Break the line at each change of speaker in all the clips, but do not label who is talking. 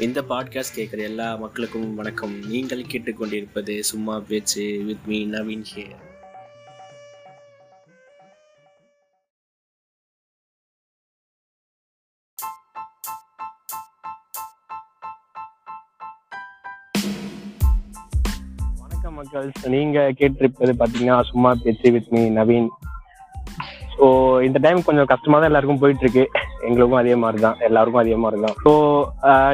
இந்த பாட்காஸ்ட் கேட்குற எல்லா மக்களுக்கும் வணக்கம். நீங்கள் கேட்டுக்கொண்டிருப்பது சும்மா பேச்சு வித் மீ நவீன் ஹியர்
வணக்கம் மக்கள். நீங்க கேட்டிருப்பது பாத்தீங்கன்னா சும்மா பேச்சு வித் மீ நவீன். ஸோ இந்த டைம் கொஞ்சம் கஷ்டமா தான் எல்லாருக்கும் போயிட்டு இருக்கு எங்களுக்கும் அதே மாதிரி தான் எல்லாருக்கும் அதே மாதிரி தான் ஸோ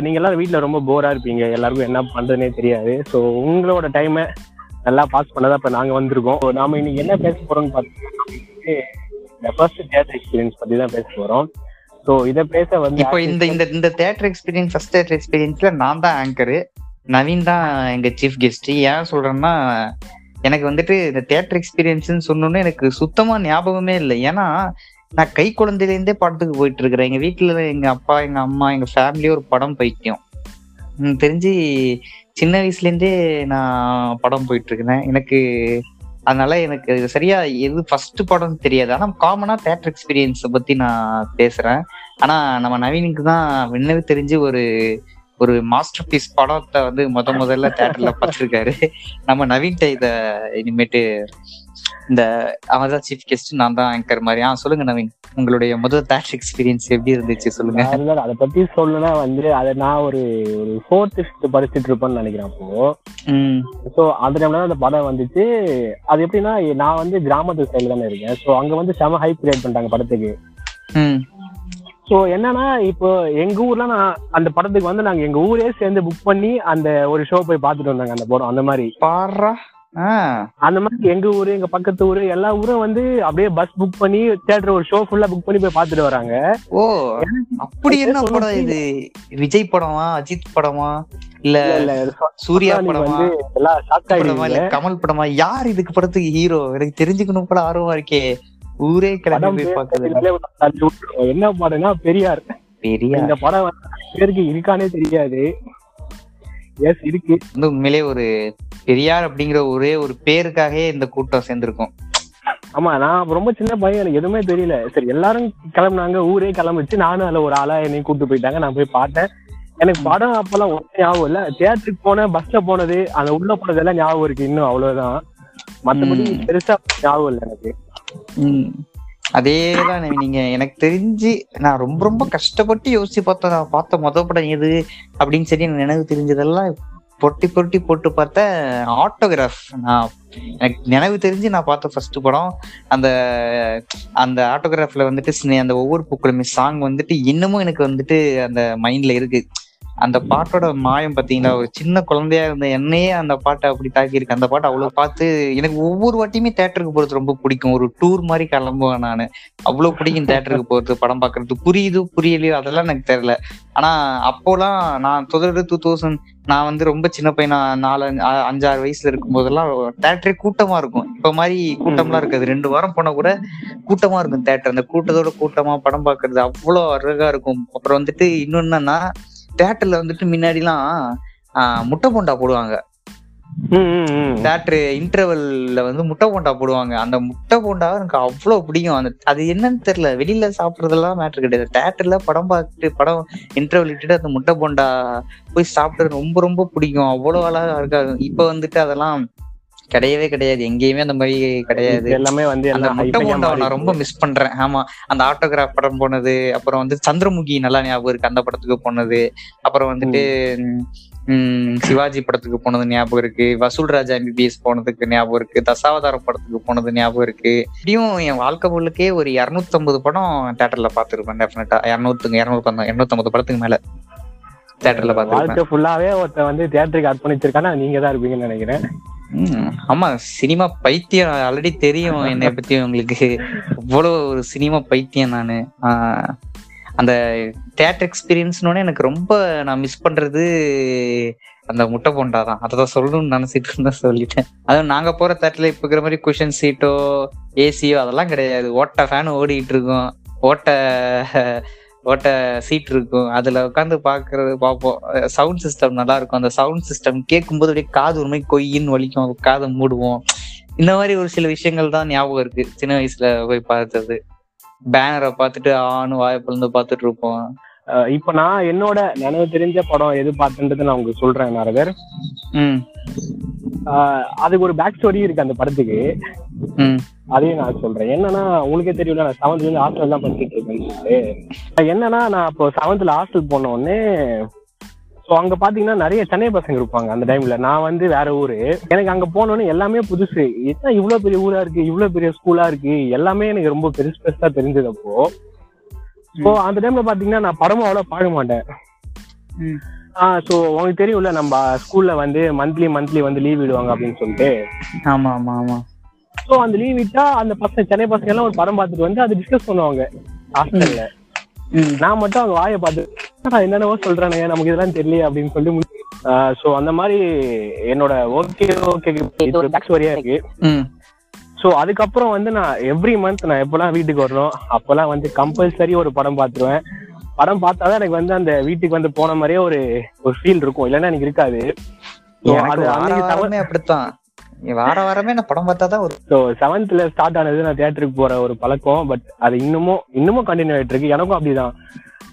நீங்க எல்லாரும் வீட்டில் ரொம்ப போரா இருப்பீங்க. எல்லாருக்கும் என்ன பண்றதுனே தெரியாது. ஸோ உங்களோட டைமை நல்லா பாஸ் பண்ணதான் இப்போ நாங்கள் வந்திருக்கோம். ஸோ நாம இன்னைக்கு என்ன பேச போறோம்னு பார்த்தீங்கன்னா ஃபர்ஸ்ட் தியேட்டர் எக்ஸ்பீரியன்ஸ் பத்தி தான் பேச போறோம். ஸோ இதை பேச வந்து
இப்போ இந்த இந்த இந்த தியேட்டர் எக்ஸ்பீரியன்ஸ் ஃபர்ஸ்ட் தியேட்டர் எக்ஸ்பீரியன்ஸ்ல நான் தான் ஆங்கரு நவீன் தான் எங்க சீஃப் கெஸ்ட் ஏன் சொல்றேன்னா எனக்கு வந்துட்டு இந்த தேட்டர் எக்ஸ்பீரியன்ஸ்னு சொன்னோன்னே எனக்கு சுத்தமா ஞாபகமே இல்லை. ஏன்னா நான் கை குழந்தையிலேருந்தே படத்துக்கு போயிட்டு இருக்கிறேன் எங்க வீட்டுல எங்க அப்பா எங்க அம்மா எங்க ஃபேமிலி ஒரு படம் பைத்தியம் தெரிஞ்சு சின்ன வயசுலேருந்தே நான் படம் போயிட்டு இருக்கிறேன் எனக்கு அதனால எனக்கு சரியா எது ஃபர்ஸ்ட் படம் தெரியாது. ஆனா காமனா தேட்டர் எக்ஸ்பீரியன்ஸை பத்தி நான் பேசுறேன். ஆனா நம்ம நவீனுக்கு தான் என்னவே தெரிஞ்சு ஒரு ஒரு மாஸ்டர் பீஸ் படத்தை வந்து முத முதல்ல தேட்டர்ல பார்த்திருக்காரு. நம்ம நவீன்கிட்ட இத இனிமேட்டு இந்த அவன் தான் சீஃப் கெஸ்ட் நான் தான் ஆங்கர் மாதிரி. ஆ சொல்லுங்க நவீன். உங்களுடைய முதல் தேட்டர் எக்ஸ்பீரியன்ஸ் எப்படி இருந்துச்சு? சொல்லுங்க.
அதுதான் அதை பத்தி சொல்லணும்னா வந்து அதை நான் ஒரு ஒரு ஃபோர்த் ஃபிஃப்த் படிச்சுட்டு இருப்பேன்னு நினைக்கிறேன் அப்போ. ஸோ அந்த டைம்ல அந்த படம் வந்துச்சு? அது எப்படின்னா நான் வந்து கிராமத்து சைடுல தானே இருக்கேன். ஸோ அங்க வந்து செம ஹைப் கிரியேட் பண்ணிட்டாங்க படத்துக்கு. ஸோ என்னன்னா இப்போ எங்க ஊர்ல நான் அந்த படத்துக்கு வந்து நாங்க எங்க ஊரே சேர்ந்து புக் பண்ணி அந்த ஒரு ஷோ போய் பார்த்துட்டு வந்தாங்க அந்த படம் அந்த மாதிரி.
பாடுறா
அந்த மாதிரி எங்க ஊரு எங்க பக்கத்து ஊரு எல்லா ஊரும் வந்து அப்படியே பஸ் புக் பண்ணி தியேட்டர் ஒரு ஷோ ஃபுல்லா புக் பண்ணி போய் பார்த்துட்டு வராங்க.
ஓ அப்படி என்ன படம் இது? விஜய் படமா அஜித் படமா? இல்ல
இல்ல
சூர்யா படமா?
வந்து எல்லாம் ஷாக்
இல்ல கமல் படமா? யார் இதுக்கு படத்துக்கு ஹீரோ எனக்கு தெரிஞ்சுக்கணும் கூட ஆர்வமா இருக்கே. ஊரே கிளம்பி.
என்ன படம்னா பெரியார்.
பெரிய
இந்த படம் பேருக்கு இருக்கானே தெரியாது. எஸ் இருக்கு.
உண்மையிலே ஒரு பெரியார் அப்படிங்கிற ஒரே ஒரு பேருக்காகவே இந்த கூட்டம் சேர்ந்திருக்கும்.
ஆமா நான் ரொம்ப சின்ன பையன் எனக்கு எதுவுமே தெரியல. சரி எல்லாரும் கிளம்புனாங்க ஊரே கிளம்பிச்சு நானும் அதுல ஒரு ஆளா என்னையும் கூட்டு போயிட்டாங்க. நான் போய் பார்த்தேன். எனக்கு படம் அப்பெல்லாம் ஒன்றும் ஞாபகம் இல்ல. தியேட்டருக்கு போனேன் பஸ்ல போனது அந்த உள்ள போனதெல்லாம் ஞாபகம் இருக்கு இன்னும் அவ்வளவுதான். மத்தபடி. பெருசா ஞாபகம் இல்லை எனக்கு.
அதேதான் நீங்க எனக்கு தெரிஞ்சு நான் ரொம்ப ரொம்ப கஷ்டப்பட்டு யோசிச்சு பார்த்தேன். நான் பார்த்த முத படம் எது அப்படின்னு சொல்லி எனக்கு நினைவு தெரிஞ்சதெல்லாம் பொட்டி பொட்டி போட்டு பார்த்த ஆட்டோகிராஃப் நான் எனக்கு நினைவு தெரிஞ்சு நான் பார்த்த ஃபர்ஸ்ட் படம். அந்த அந்த ஆட்டோகிராஃப்ல வந்துட்டு அந்த ஒவ்வொரு பூக்களுமே சாங் வந்துட்டு இன்னமும் எனக்கு வந்துட்டு அந்த மைண்ட்ல இருக்கு. அந்த பாட்டோட மாயம் பாத்தீங்களா? ஒரு சின்ன குழந்தையா இருந்த என்னையே அந்த பாட்டை அப்படி தாக்கி இருக்கு அந்த பாட்டை அவ்வளவு பார்த்து எனக்கு ஒவ்வொரு வாட்டியுமே தேட்டருக்கு போறது ரொம்ப பிடிக்கும். ஒரு டூர் மாதிரி கிளம்புவேன் நானு. அவ்வளவு பிடிக்கும் தேட்டருக்கு போறது படம் பாக்குறது புரியுது புரியலையோ அதெல்லாம் எனக்கு தெரியல. ஆனா அப்போலாம் நான் தொடர்ந்து டூ தௌசண்ட் நான் வந்து ரொம்ப சின்ன பையனா நாலு அஞ்சாறு வயசுல இருக்கும் போதெல்லாம் தேட்டரே கூட்டமா இருக்கும். இப்ப மாதிரி கூட்டம்லாம் இருக்காது. ரெண்டு வாரம் போனா கூட கூட்டமா இருக்கும் தேட்டர் அந்த கூட்டத்தோட கூட்டமா படம் பாக்குறது அவ்வளவு அழகா இருக்கும். அப்புறம் வந்துட்டு இன்னொன்னா தேட்டர்ல வந்துட்டு முன்னாடிலாம் ஆஹ், முட்டை போண்டா போடுவாங்க. தேட்டர் இன்டர்வெல்ல வந்து முட்டை போண்டா போடுவாங்க. அந்த முட்டை போண்டா எனக்கு அவ்வளவு பிடிக்கும். அந்த அது என்னன்னு தெரியல. வெளியில சாப்பிடுறதெல்லாம் மேட்ரு கிடையாது. தேட்டர்ல படம் பார்த்துட்டு படம் இன்டர்வல் விட்டுட்டு அந்த முட்டை போண்டா போய் சாப்பிடுறது ரொம்ப ரொம்ப பிடிக்கும். அவ்வளவு அழகா இருக்காது. இப்ப வந்துட்டு அதெல்லாம் கிடையவே கிடையாது. எங்கேயுமே அந்த மாதிரி கிடையாது.
எல்லாமே வந்து
அந்த முட்டை போண்டாவை நான். ரொம்ப மிஸ் பண்றேன். ஆமா. அந்த ஆட்டோகிராஃப் படம் போனது அப்புறம் வந்து சந்திரமுகி நல்லா ஞாபகம் இருக்கு. அந்த படத்துக்கு போனது. அப்புறம் வந்துட்டு சிவாஜி படத்துக்கு போனது ஞாபகம் இருக்கு. வசூல் ராஜா எம்பிபிஎஸ் போனதுக்கு ஞாபகம் இருக்கு. தசாவதாரம் படத்துக்கு போனது ஞாபகம் இருக்கு. இப்படியும் என் வாழ்க்கை முழுக்கே ஒரு 250 படம் தேட்டர்ல பாத்துருப்பேன் டெஃபினட்டா இரநூத்துங்க இரநூத்தி இரநூத்தம்பது படத்துக்கு மேல தேட்டர்ல பாத்துருப்பேன்
வாழ்க்கை ஃபுல்லாவே ஒருத்தன் வந்து தியேட்டருக்கு அர்ப்பணிச்சிருக்கானா நீங்க தான் இருப்பீங்கன்னு நினைக்கிறேன்.
ஆமா சினிமா பைத்தியம் ஆல்ரெடி தெரியும் என்னை பத்தி உங்களுக்கு. இவ்வளவு ஒரு சினிமா பைத்தியம் நானு. அந்த தேட்டர் எக்ஸ்பீரியன்ஸ்னோட எனக்கு ரொம்ப நான் மிஸ் பண்றது அந்த முட்டை போண்டா தான். அதை சொல்லணும்னு நினைச்சிட்டு இருந்தா சொல்லிட்டேன். அதுவும் நாங்க போற தேட்டர்ல இப்ப இருக்கிற மாதிரி குஷன் சீட்டோ ஏசியோ அதெல்லாம் கிடையாது. ஓட்ட ஃபேன் ஓடிட்டு இருக்கும். ஓட்ட ஓட்ட சீட் இருக்கும். அதுல உட்காந்து பாக்குறது பார்ப்போம். சவுண்ட் சிஸ்டம் நல்லா இருக்கும் அந்த சவுண்ட் சிஸ்டம் கேட்கும்போது அப்படியே காது ஒரு மாதிரி கொய்யின்னு வலிக்கும். காதை மூடுவோம். இந்த மாதிரி ஒரு சில விஷயங்கள் தான் ஞாபகம் இருக்கு. சின்ன வயசுல போய் பார்த்தது. பேனரை பார்த்துட்டு ஆணு வாயை பிளந்து பார்த்துட்டு இருப்போம்.
இப்ப நான் என்னோட நினைவு தெரிஞ்ச படம் எது பார்த்தேன்றது நான் உங்களுக்கு சொல்றேன் ஆஹ் அதுக்கு ஒரு பேக் ஸ்டோரி இருக்கு அந்த படத்துக்கு. அதையும் நான் சொல்றேன். என்னன்னா உங்களுக்கே தெரியும்ல நான் செவன்த்ல இருந்து ஹாஸ்டல் தான் படிச்சுட்டு இருக்கேன்னு சொல்லிட்டு. என்னன்னா நான் இப்போ செவன்த்ல ஹாஸ்டல் போன உடனே ஸோ அங்க பாத்தீங்கன்னா நிறைய சென்னை பசங்க இருப்பாங்க அந்த டைம்ல நான் வந்து வேற ஊரு. எனக்கு அங்க போனோடனே எல்லாமே புதுசு. என்ன இவ்வளவு பெரிய ஊரா இருக்கு? இவ்வளவு பெரிய ஸ்கூலா இருக்கு? எல்லாமே எனக்கு ரொம்ப பெருசு பெருசா தெரிஞ்சது அப்போ. ஸோ அந்த டைம்ல பாத்தீங்கன்னா நான் படமும் அவ்வளவு பார்க்க மாட்டேன். ஆ ஸோ உங்களுக்கு தெரியும்ல நம்ம ஸ்கூல்ல வந்து மந்த்லி மந்த்லி வந்து லீவ் விடுவாங்க அப்படின்னு சொல்லிட்டு.
ஆமா ஆமா ஆமா.
ஸோ அந்த லீவ் விட்டா அந்த பசங்க சென்னை பசங்க எல்லாம் ஒரு படம் பார்த்துட்டு வந்து அதை டிஸ்கஸ் பண்ணுவாங்க. ஹாஸ்டல்ல நான் மட்டும் அவங்க வாயை பார்த்து "என்னடா என்னென்னவோ சொல்றானுங்க. நமக்கு இதெல்லாம் தெரியல அப்படின்னு சொல்லி ஸோ அந்த மாதிரி என்னோட ஓகே ஓகே பேக் ஸ்டோரியா இருக்கு. ஸோ அதுக்கப்புறம் வந்து நான் எவ்ரி மந்த் நான் எப்பெல்லாம் வீட்டுக்கு வரணும் அப்பெல்லாம் வந்து கம்பல்சரி ஒரு படம் பார்த்துருவேன். படம் பார்த்தாதான் எனக்கு வந்து அந்த வீட்டுக்கு வந்து போன மாதிரியே ஒரு ஒரு ஃபீல் இருக்கும். இல்லைன்னா எனக்கு இருக்காது.
அப்படித்தான். வார வாரமே நான் படம் பார்த்தா தான் ஒரு
ஸோ செவன்த்ல ஸ்டார்ட் ஆனது நான் தியேட்டருக்கு போற ஒரு பழக்கம் பட் அது இன்னமும் இன்னமும் கண்டினியூ ஆயிட்டு இருக்கு. எனக்கும் அப்படிதான்.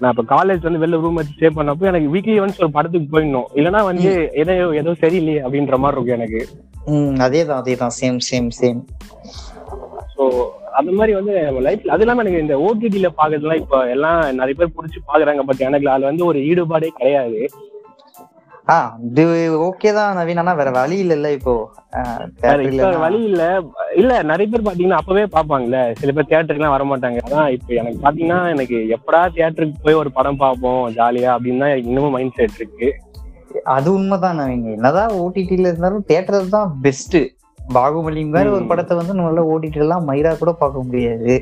நான் இப்போ காலேஜ் வந்து வெளில ரூம் வச்சு ஸ்டே பண்ணப்போ எனக்கு வீக்லி ஒன்ஸ் ஒரு படத்துக்கு போயிடணும். இல்லைன்னா வந்து ஏதோ ஏதோ சரியில்லையே அப்படின்ற மாதிரி இருக்கும் எனக்கு.
ம் அதே தான் அதே தான் சேம் சேம் சேம்
ஸோ அந்த மாதிரி வந்து நம்ம லைஃப்ல அது இல்லாம எனக்கு இந்த ஓடிடியில பாக்குறதுலாம் இப்போ எல்லாம் நிறைய பேர் பிடிச்சி பாக்குறாங்க பட் எனக்கு அதுல வந்து ஒரு ஈடுபாடே கிடையாது.
இது ஓகே தான் நவீன் ஆனா வேற வழி இல்லைல்ல இப்போ.
வேற வழி இல்ல. இல்ல நிறைய பேர் பாத்தீங்கன்னா அப்பவே பாப்பாங்கல்ல சில பேர் தியேட்டருக்குலாம் வர மாட்டாங்க. அதான் இப்ப எனக்கு பாத்தீங்கன்னா எனக்கு எப்படா தியேட்டருக்கு போய் ஒரு படம் பார்ப்போம் ஜாலியா அப்படின்னு தான் இன்னமும் மைண்ட் செட் இருக்கு.
அது உண்மைதான் நவீன். என்னதான் ஓடிடில இருந்தாலும் தியேட்டர் தான் பெஸ்ட் பாகுபலி மாதிரி ஒரு. படத்தை வந்து நம்மளால ஓடிடி எல்லாம் மயிரா கூட பார்க்க முடியாது.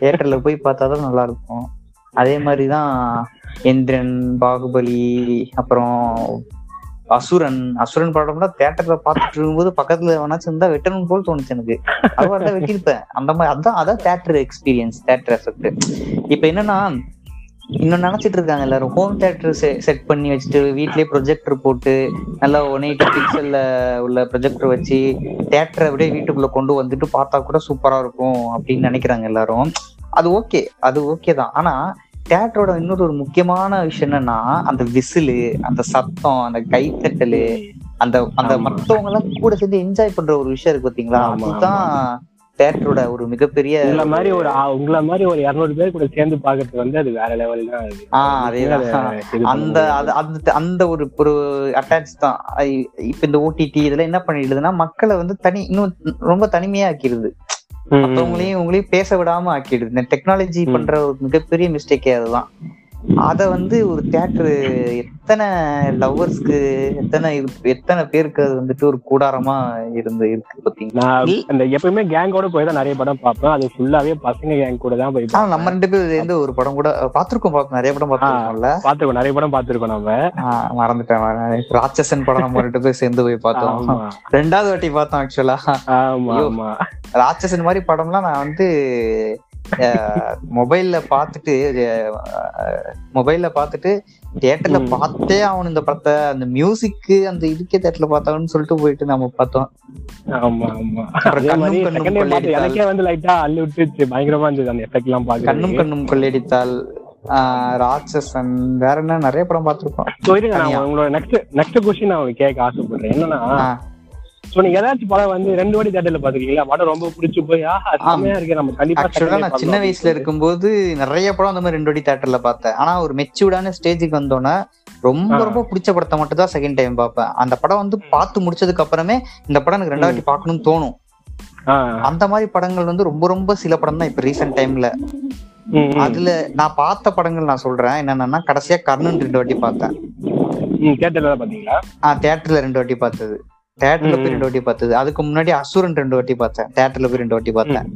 தியேட்டர்ல போய் பார்த்தா தான் நல்லா இருக்கும். அதே மாதிரிதான் எந்திரன் பாகுபலி அப்புறம் அசுரன் அசுரன் படம்னா தியேட்டர்ல பாத்துட்டு இருக்கும்போது பக்கத்துல வேணாச்சும் இருந்தா வெட்டணும் போல் தோணுச்சு எனக்கு. அது வெட்டிருப்பேன் வெட்டியிருப்பேன். அந்த மாதிரி அதான் அதான் தியேட்டர் எக்ஸ்பீரியன்ஸ் தேட்டர் எஃபெக்ட் இப்ப என்னன்னா இன்னும் நினைச்சிட்டு இருக்காங்க எல்லாரும். ஹோம் தியேட்டர் செட் பண்ணி வச்சுட்டு வீட்லயே ப்ரொஜெக்டர் போட்டு நல்லா ஒன் எயிட்டி பிக்சல்ல உள்ள ப்ரொஜெக்டர் வச்சு தியேட்டரை அப்படியே வீட்டுக்குள்ள கொண்டு வந்துட்டு பார்த்தா கூட சூப்பரா இருக்கும் அப்படின்னு நினைக்கிறாங்க எல்லாரும். அது ஓகே அது ஓகே தான். ஆனா தியேட்டரோட இன்னொரு ஒரு முக்கியமான விஷயம் என்னன்னா அந்த விசிலு அந்த சத்தம் அந்த கைத்தட்டலு அந்த அந்த. மத்தவங்க எல்லாம் கூட சேர்ந்து என்ஜாய் பண்ற ஒரு விஷயம் இருக்கு பாத்தீங்களா? அதுதான் தியேட்டரோட ஒரு மிகப்பெரிய
உங்களை மாதிரி ஒரு உங்களை மாதிரி ஒரு இருநூறு பேர் கூட சேர்ந்து பாக்குறது வந்து அது வேற லெவல் தான்.
ஆஹ் அதேதான். அந்த அந்த அந்த ஒரு ஒரு அட்டாச் தான். இப்ப இந்த ஓடிடி இதெல்லாம் என்ன பண்ணிடுதுன்னா மக்களை வந்து தனி இன்னும் ரொம்ப தனிமையா ஆக்கிடுது மற்றவங்களையும் உங்களையும் பேச விடாம ஆக்கிடுது. இந்த டெக்னாலஜி பண்ற ஒரு மிகப்பெரிய மிஸ்டேக்கே அதுதான். அத வந்து ஒரு தியேட்டர் எத்தனை லவ்வர்ஸ்க்கு எத்தனை எத்தனை பேருக்கு அது வந்துட்டு ஒரு கூடாரமா இருந்து இருக்கு பாத்தீங்களா
அந்த எப்பயுமே கேங்கோட போய் தான் நிறைய படம் பார்ப்பேன். அது ஃபுல்லாவே பசங்க கேங் கூட தான் போய்
ஆனா நம்ம ரெண்டு பேரும் சேர்ந்து ஒரு படம் கூட பாத்திருக்கோம் பாப்போம் நிறைய படம் பாத்திருக்கோம்ல
பாத்துருக்கோம் நிறைய படம் பாத்துருக்கோம் நம்ம.
ஆஹ் மறந்துட்டேன். ராட்சசன் படம் நம்ம ரெண்டு பேரும் சேர்ந்து போய் பார்த்தோம். ரெண்டாவது வாட்டி பார்த்தோம் ஆக்சுவலா.
ஆமா.
ராட்சசன் மாதிரி படம்லாம் நான் வந்து மொபைல்ல பார்த்துட்டு மொபைல்ல பார்த்துட்டு தியேட்டர்ல. பார்த்தே அவன் இந்த படத்தை. அந்த மியூசிக்கு அந்த இதுக்கே தியேட்டர்ல பார்த்தான்னு சொல்லிட்டு போயிட்டு நம்ம பார்த்தோம். கண்ணும் கண்ணும்.
எனக்கே வந்து லைட்டா அள்ளி விட்டுச்சு பயங்கரமா இருந்தது அந்த எஃபெக்ட் எல்லாம்
கண்ணும்
பாக்குறது
கண்ணும் கொள்ளையடித்தால் ராட்சசன் வேற என்ன நிறைய படம் பார்த்திருக்கோம்
உங்களோட நெக்ஸ்ட் நெக்ஸ்ட் கொஸ்டின் நான் கேட்க ஆசைப்படுறேன். என்னன்னா நீங்க ஏதாச்சும் படம் வந்து ரெண்டு வாட்டி தேட்டர்ல பாத்துருக்கீங்களா படம் ரொம்ப பிடிச்சு போய் செம்மையா இருக்கு. நம்ம கண்டிப்பா
நான் சின்ன வயசுல இருக்கும்போது நிறைய படம் அந்த மாதிரி ரெண்டு வாட்டி தியேட்டர்ல பார்த்தேன். ஆனா ஒரு மெச்சூர்டான ஸ்டேஜுக்கு வந்தோன்னே ரொம்ப. ரொம்ப பிடிச்ச படத்தை மட்டும் தான் செகண்ட் டைம் பார்ப்பேன். அந்த படம் வந்து பார்த்து முடிச்சதுக்கு அப்புறமே இந்த படம் எனக்கு ரெண்டாவது வாட்டி பார்க்கணும்னு தோணும். அந்த மாதிரி படங்கள் வந்து ரொம்ப ரொம்ப சில படம் தான் இப்ப ரீசெண்ட் டைம்ல. அதுல நான் பார்த்த படங்கள் நான் சொல்றேன். என்னன்னா கடைசியா கர்ணன் ரெண்டு வாட்டி பார்த்தேன்.
தியேட்டர்ல பாத்தீங்களா
ஆஹ் தியேட்டர்ல ரெண்டு வாட்டி பார்த்தது. தியேட்டர்ல போய். ரெண்டு வாட்டி பார்த்தது. அதுக்கு முன்னாடி அசுரன் ரெண்டு வாட்டி பார்த்தேன். தியேட்டர்ல போய் ரெண்டு வாட்டி பார்த்தேன்.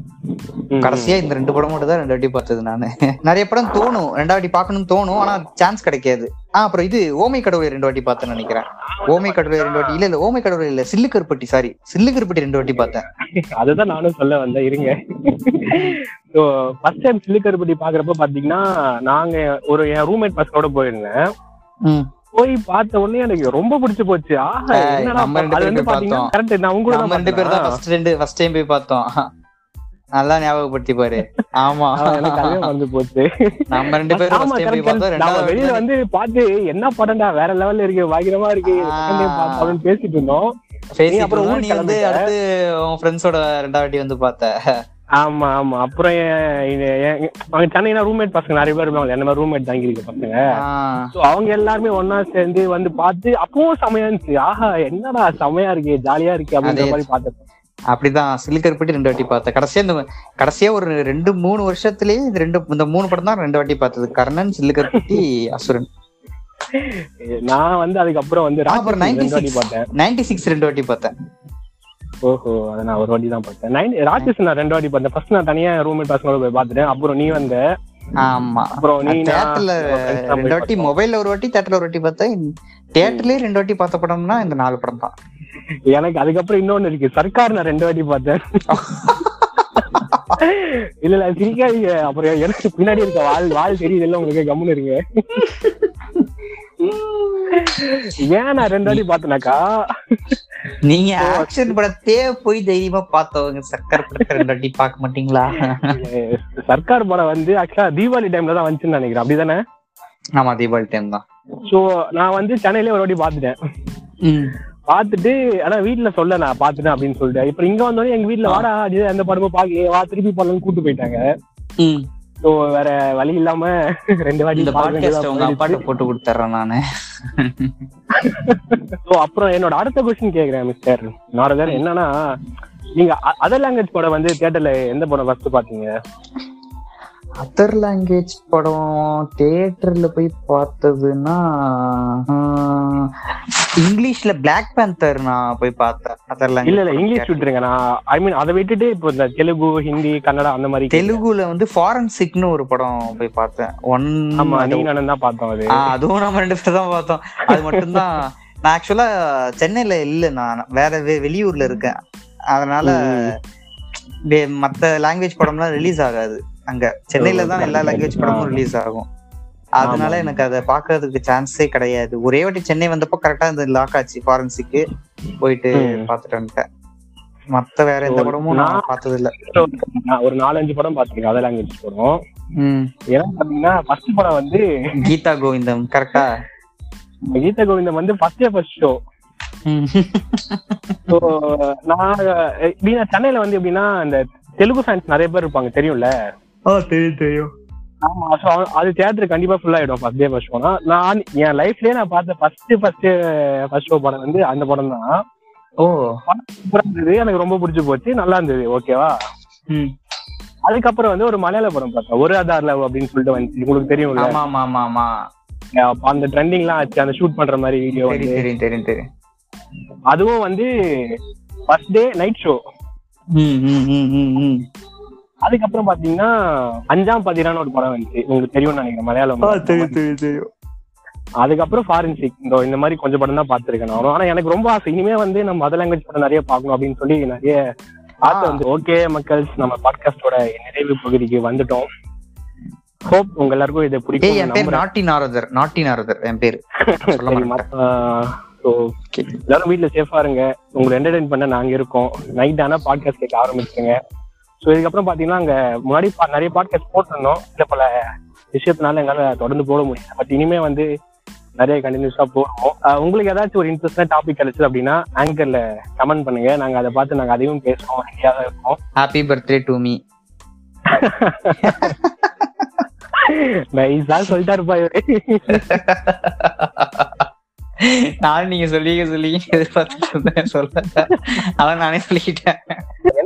கடைசியா இந்த ரெண்டு படம் மட்டும் தான் ரெண்டு வாட்டி பார்த்தது நானு. நிறைய படம் தோணும். ரெண்டாவது வாட்டி பார்க்கணும்னு தோணும். ஆனா சான்ஸ் கிடைக்காது. ஆ அப்புறம் இது ஓமை கடவுளை ரெண்டு வாட்டி பார்த்தேன்னு நினைக்கிறேன். ஓமை கடவுளை ரெண்டு வாட்டி இல்ல இல்ல ஓமை கடவுளை இல்ல சில்லு கருப்பட்டி சாரி சில்லு கருப்பட்டி ரெண்டு வாட்டி பார்த்தேன்.
அதுதான் நானும் சொல்ல வந்தேன். இருங்க. ஃபர்ஸ்ட் டைம் சில்லிக்கருப்பட்டி பாக்குறப்ப பாத்தீங்கன்னா நாங்க ஒரு என் ரூம்மேட் பசங்களோட போயிருந்தேன். போய் பார்த்த உடனே எனக்கு ரொம்ப பிடிச்சு போச்சு. ஆஹா
நம்ம ரெண்டு பேரும்
வந்து
பார்த்தோம்.
உங்க கூட
நம்ம ரெண்டு பேர் தான் ஃபர்ஸ்ட் ரெண்டு ஃபர்ஸ்ட் டைம் போய் பார்த்தோம். நல்லா ஞாபகப்படுத்தி பாரு. ஆமா.
மறந்து போச்சு.
நம்ம ரெண்டு பேரும் போய் பார்த்தோம். ரெண்டாவது
வெளியில வந்து பார்த்து என்ன படம்டா? வேற லெவல்ல இருக்கு பயங்கரமா இருக்கு. அப்படின்னு பேசிட்டு இருந்தோம்.
பேசிட்டு
அப்புறம்
நீ வந்து. அடுத்து உன் ஃப்ரெண்ட்ஸோட ரெண்டாவது வாட்டி வந்து பார்த்த.
ஆமா ஆமா. அப்புறம் அவங்க சென்னைனா ரூம்மேட் பசங்க நிறைய பேர் இருப்பாங்க என்ன மாதிரி ரூம்மேட் தங்கி இருக்க பசங்க. அவங்க எல்லாருமே ஒன்னா சேர்ந்து வந்து பார்த்து அப்பவும் செமையா இருந்துச்சு. ஆஹா என்னடா செமையா இருக்கு ஜாலியா இருக்கு அப்படின்ற. மாதிரி பார்த்தேன்.
அப்படிதான் சிலுக்கருப்பட்டி ரெண்டு வாட்டி பார்த்தேன். கடைசியா இந்த கடைசியா ஒரு ரெண்டு மூணு வருஷத்துலயே இந்த ரெண்டு இந்த மூணு படம் தான் ரெண்டு வாட்டி பார்த்தது. கர்ணன் சில்லுக்கருப்பட்டி அசுரன்.
நான் வந்து அதுக்கப்புறம் வந்து
அப்புறம்
ராட்சசன்
96.
ரெண்டு வாட்டி பார்த்தேன்.
நைன்டி சிக்ஸ் ரெண்டு வாட்டி பார்த்தேன்.
ஓஹோ அதை நான் ஒரு வாட்டி தான் பார்த்தேன். நைன் ராட்சசன் நான் ரெண்டு வாட்டி பார்த்தேன். ஃபர்ஸ்ட் நான் தனியா ரூம்மேட் பசங்களோட போய் பார்த்துட்டேன். அப்புறம் நீ வந்த?
ஆமா.
அப்புறம் நீ
தியேட்டர்ல ரெண்டு வாட்டி. மொபைல்ல ஒரு வாட்டி தியேட்டர்ல ஒரு வாட்டி பார்த்தேன். தியேட்டர்லயே ரெண்டு வாட்டி பார்த்த படம்னா இந்த நாலு படம் தான்.
எனக்கு அதுக்கப்புறம் இன்னொன்னு இருக்கு. சர்க்கார் நான் ரெண்டு வாட்டி பார்த்தேன். இல்ல இல்ல சிரிக்காதீங்க. அப்புறம் எனக்கு பின்னாடி இருக்க வால் வால் தெரியுது. இல்ல உங்களுக்கு கம்முன்னு இருங்க. ஏன் நான் ரெண்டு வாட்டி பார்த்தேனாக்கா?
நீங்க ஆக்ஷன் படத்தையே போய் தைரியமா பார்த்தவங்க சக்கர படத்தை ரெண்டு பார்க்க மாட்டீங்களா?
சர்க்கார் படம் வந்து ஆக்சுவலா தீபாவளி டைம்ல தான் வந்துச்சுன்னு நினைக்கிறேன். அப்படிதானே?
ஆமா தீபாவளி டைம் தான்.
சோ நான் வந்து சென்னையிலே ஒரு வாட்டி பார்த்துட்டேன்.
ம்.
பார்த்துட்டு ஆனா வீட்ல சொல்ல நான் பார்த்துட்டேன் அப்படின்னு சொல்லிட்டு. இப்ப இங்க வந்தோடனே எங்க வீட்ல வாடா அந்த படமும் பாக்கலையே வா திருப்பி பண்ணலாம்னு கூட்டு போயிட்டாங்க. சோ வேற வழி இல்லாம ரெண்டு வாட்டி
போட்டு கொடுத்துறேன் நானு.
ஸோ அப்புறம் என்னோட அடுத்த கொஸ்டின் கேக்குறேன் மிஸ்டர் நாரதர் என்னன்னா நீங்க அதர் லாங்குவேஜ் படம் வந்து தியேட்டர்ல எந்த படம் ஃபர்ஸ்ட் பாத்தீங்க?
அதர் லாங்குவேஜ் படம் தியேட்டர்ல போய் பார்த்ததுன்னா இங்கிலீஷ்ல பிளாக் பேந்தர் நான் போய் பார்த்தேன். அதர்
இல்ல இல்ல
லாங்குவேஜ்
இங்கிலீஷ் விட்டுருங்க. நான் ஐ மீன் அதை விட்டுட்டு இப்போ இந்த தெலுங்கு ஹிந்தி கன்னடா அந்த மாதிரி
தெலுங்குல வந்து ஃபாரன்சிக்னு ஒரு படம் போய் பார்த்தேன். ஒன்
ஆமா நீ நானும் தான் பார்த்தோம் அது.
அதுவும் நம்ம ரெண்டு பேரும் தான் பார்த்தோம். அது மட்டும்தான். நான் ஆக்சுவலா சென்னையில இல்ல நான் வேற வெளியூர்ல இருக்கேன். அதனால மத்த லாங்குவேஜ் படம்லாம் ரிலீஸ் ஆகாது. அங்க சென்னையில தான் எல்லா லாங்குவேஜ் படமும் ரிலீஸ் ஆகும். அதனால. எனக்கு அதை பாக்குறதுக்கு சான்ஸே கிடையாது. ஒரே வாட்டி சென்னை வந்தப்போ கரெக்டா இந்த லாக் ஆச்சு ஃபாரன்சிக்கு போயிட்டு. பாத்துட்டு வந்துட்டேன். மத்த வேற எந்த படமும் நான் பார்த்தது இல்ல
ஒரு நாலஞ்சு படம் பார்த்திருக்கேன் அதர் லாங்குவேஜ் படம். ஏன்னா பாத்தீங்கன்னா ஃபர்ஸ்ட் படம் வந்து
கீதா கோவிந்தம் கரெக்டா
கீத கோவிந்தம் வந்து ஃபர்ஸ்ட் ஃபர்ஸ்ட் ஷோ நான் சென்னையில வந்து எப்படின்னா இந்த தெலுங்கு ஃபேன்ஸ் நிறைய பேர் இருப்பாங்க தெரியும்ல?
தெரியும் தெரியும்.
ஆமா ஸோ அது தியேட்டர் கண்டிப்பா ஃபுல் ஆயிடும் ஃபர்ஸ்ட் டே ஃபர்ஸ்ட் ஷோனா நான் என் லைஃப்லயே நான் பார்த்த ஃபர்ஸ்ட் ஃபர்ஸ்ட் ஃபர்ஸ்ட் ஷோ படம் வந்து அந்த படம் தான்.
ஓ.
இருந்தது. எனக்கு ரொம்ப பிடிச்சி போச்சு. நல்லா இருந்தது. ஓகேவா. அதுக்கப்புறம் வந்து ஒரு மலையாள படம் பார்த்தேன். ஒரு ஆதார் லவ் அப்படின்னு சொல்லிட்டு வந்துச்சு. உங்களுக்கு தெரியும்ல?
ஆமா ஆமா ஆமா ஆமா.
அந்த ட்ரெண்டிங்லாம் ஆச்சு. அந்த ஷூட் பண்ற மாதிரி வீடியோ
தெரியும் தெரியும் தெரியும் தெரியும்.
அதுவும் வந்து ஃபர்ஸ்ட் டே நைட் ஷோ. அதுக்கப்புறம் பாத்தீங்கன்னா அஞ்சாம் பதினான்னு ஒரு படம் வந்துச்சு. உங்களுக்கு தெரியும்னு நினைக்கிறேன் மலையாளம்
தெரியும் தெரியும்
அதுக்கப்புறம் ஃபாரன்சிக் இந்த இந்த மாதிரி கொஞ்சம் படம் தான் பார்த்திருக்கேன் நான் ஆனா எனக்கு ரொம்ப ஆசை. இனிமே வந்து நம்ம அதர் லாங்குவேஜ் படம் நிறைய பார்க்கணும் அப்படின்னு சொல்லி நிறைய ஆசை வந்து ஓகே மக்கள்ஸ் நம்ம பாட்காஸ்டோட நிறைவு பகுதிக்கு வந்துட்டோம். ஹோப் உங்க எல்லாருக்கும் இது
ஏய் என் பேர்
பிடிக்கும்
நாட்டி நாரதர். நாட்டி நாரதர் என் பேர்.
எல்லாரும் வீட்ல சேஃபா இருங்க. உங்களை என்டர்டைன் பண்ண நாங்க இருக்கோம். நைட் ஆனா பாட்காஸ்ட் கேட்க ஆரம்பிச்சுங்க ஸோ இதுக்கப்புறம் பாத்தீங்கன்னா அங்க முன்னாடி நிறைய பாட்காஸ்ட் போட்டிருந்தோம். சில பல விஷயத்தினால எங்களால தொடர்ந்து போட முடியல. பட் இனிமே வந்து நிறைய கண்டினியூஸா போடுவோம். உங்களுக்கு ஏதாச்சும் ஒரு இன்ட்ரெஸ்டான டாபிக் கிடைச்சது அப்படின்னா ஆங்கர்ல கமெண்ட் பண்ணுங்க. நாங்க அதை பார்த்து நாங்க அதையும் பேசுவோம். ரெடியாக தான் இருக்கோம்.
ஹாப்பி பர்த்டே டு மீ
நைஸா சொல்லிட்டாரு பாரு
நானும் நீங்க சொல்லி சொல்லி எதிர்பார்த்துட்டு இருந்தேன். சொல்ல அதான் நானே சொல்லிக்கிட்டேன்.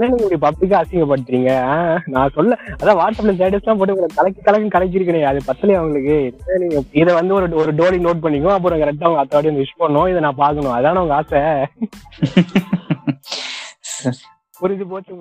என்ன நீங்க இப்படி பப்ளிக்கா அசிங்கப்படுத்துறீங்க? நான் சொல்ல அதான் வாட்ஸ்அப்ல ஸ்டேட்டஸ் எல்லாம் போட்டு கலக்கி கலக்கி கலக்கிருக்கேன் அது பத்தலையா அவங்களுக்கு நீங்க இதை வந்து ஒரு ஒரு டோலி நோட் பண்ணிக்கோ அப்புறம் கரெக்டா அவங்க அத்தோட விஷ் பண்ணணும் இதை நான் பார்க்கணும். அதான உங்க ஆசை? புரிஞ்சு போச்சு